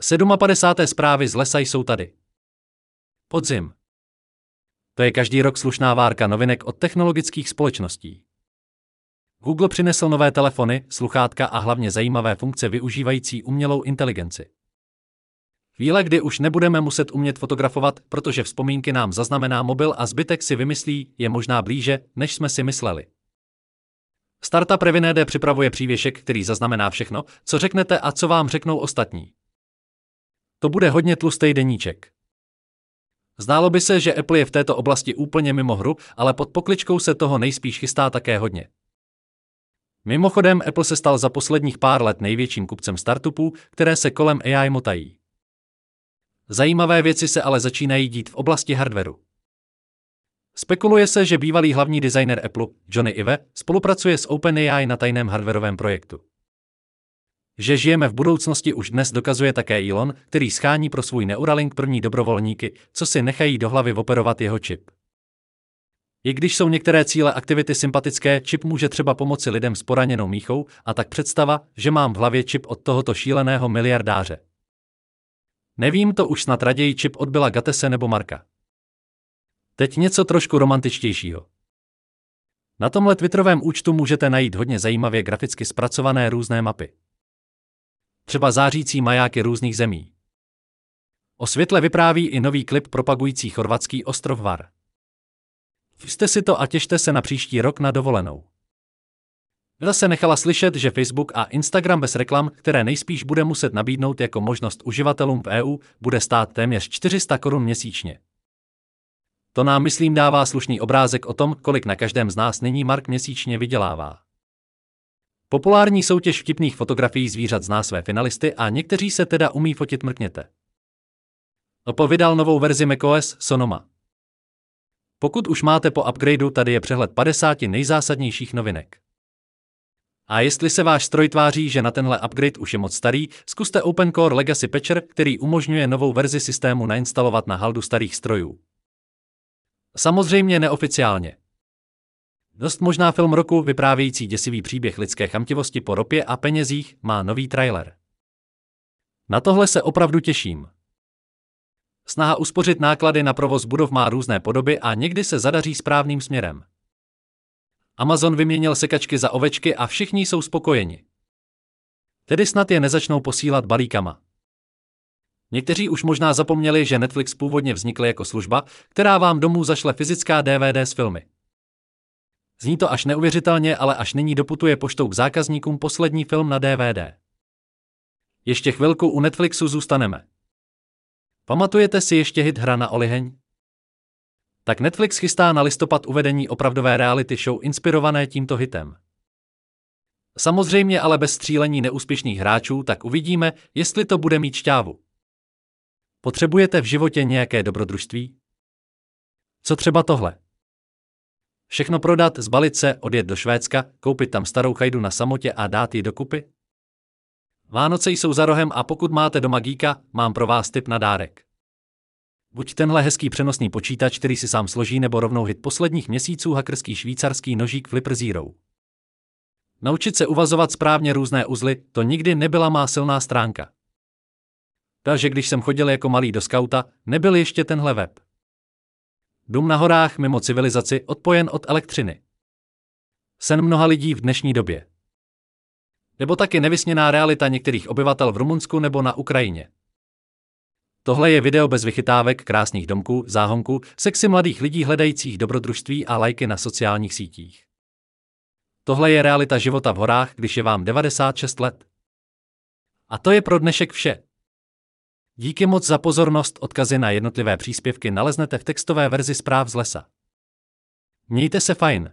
57. zprávy z lesa jsou tady. Podzim. To je každý rok slušná várka novinek od technologických společností. Google přinesl nové telefony, sluchátka a hlavně zajímavé funkce využívající umělou inteligenci. Chvíle, kdy už nebudeme muset umět fotografovat, protože vzpomínky nám zaznamená mobil a zbytek si vymyslí, je možná blíže, než jsme si mysleli. Startup Revinede připravuje přívěšek, který zaznamená všechno, co řeknete a co vám řeknou ostatní. To bude hodně tlustý deníček. Zdálo by se, že Apple je v této oblasti úplně mimo hru, ale pod pokličkou se toho nejspíš chystá také hodně. Mimochodem, Apple se stal za posledních pár let největším kupcem startupů, které se kolem AI motají. Zajímavé věci se ale začínají dít v oblasti hardwareu. Spekuluje se, že bývalý hlavní designer Apple, Johnny Ive, spolupracuje s OpenAI na tajném hardwareovém projektu. Že žijeme v budoucnosti už dnes dokazuje také Elon, který schání pro svůj Neuralink první dobrovolníky, co si nechají do hlavy operovat jeho čip. I když jsou některé cíle aktivity sympatické, čip může třeba pomoci lidem s poraněnou míchou a tak představa, že mám v hlavě čip od tohoto šíleného miliardáře. Nevím to už snad raději čip od Billa Gatese nebo Marka. Teď něco trošku romantičtějšího. Na tomhle Twitterovém účtu můžete najít hodně zajímavě graficky zpracované různé mapy. Třeba zářící majáky různých zemí. O světle vypráví i nový klip propagující chorvatský ostrov Var. Vste si to a těšte se na příští rok na dovolenou. Vila se nechala slyšet, že Facebook a Instagram bez reklam, které nejspíš bude muset nabídnout jako možnost uživatelům v EU, bude stát téměř 400 korun měsíčně. To nám, myslím, dává slušný obrázek o tom, kolik na každém z nás nyní Mark měsíčně vydělává. Populární soutěž vtipných fotografií zvířat zná své finalisty a někteří se teda umí fotit mrkněte. Oppo vydal novou verzi macOS Sonoma. Pokud už máte po upgradeu, tady je přehled 50 nejzásadnějších novinek. A jestli se váš stroj tváří, že na tenhle upgrade už je moc starý, zkuste OpenCore Legacy Patcher, který umožňuje novou verzi systému nainstalovat na haldu starých strojů. Samozřejmě neoficiálně. Dost možná film roku, vyprávějící děsivý příběh lidské chamtivosti po ropě a penězích, má nový trailer. Na tohle se opravdu těším. Snaha uspořit náklady na provoz budov má různé podoby a někdy se zadaří správným směrem. Amazon vyměnil sekačky za ovečky a všichni jsou spokojeni. Tedy snad je nezačnou posílat balíkama. Někteří už možná zapomněli, že Netflix původně vznikl jako služba, která vám domů zašle fyzická DVD s filmy. Zní to až neuvěřitelně, ale až nyní doputuje poštou k zákazníkům poslední film na DVD. Ještě chvilku u Netflixu zůstaneme. Pamatujete si ještě hit Hra na oliheň? Tak Netflix chystá na listopad uvedení opravdové reality show inspirované tímto hitem. Samozřejmě ale bez střílení neúspěšných hráčů, tak uvidíme, jestli to bude mít šťávu. Potřebujete v životě nějaké dobrodružství? Co třeba tohle? Všechno prodat, zbalit se, odjet do Švédska, koupit tam starou chajdu na samotě a dát ji dokupy? Vánoce jsou za rohem a pokud máte doma gíka, mám pro vás tip na dárek. Buď tenhle hezký přenosný počítač, který si sám složí, nebo rovnou hit posledních měsíců hackerský švýcarský nožík Flipper Zero. Naučit se uvazovat správně různé uzly, to nikdy nebyla má silná stránka. Takže když jsem chodil jako malý do skauta, nebyl ještě tenhle web. Dům na horách mimo civilizaci odpojen od elektřiny. Sen mnoha lidí v dnešní době. Nebo taky nevysněná realita některých obyvatel v Rumunsku nebo na Ukrajině. Tohle je video bez vychytávek, krásných domků, záhonků, sexy mladých lidí hledajících dobrodružství a lajky na sociálních sítích. Tohle je realita života v horách, když je vám 96 let. A to je pro dnešek vše. Díky moc za pozornost, odkazy na jednotlivé příspěvky naleznete v textové verzi zpráv z lesa. Mějte se fajn.